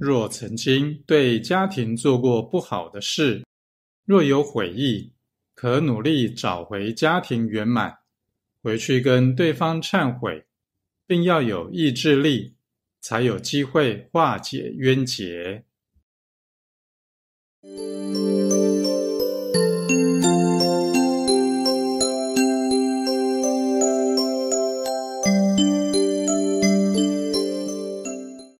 若曾经对家庭做过不好的事若有悔意可努力找回家庭圆满回去跟对方忏悔并要有意志力才有机会化解冤结。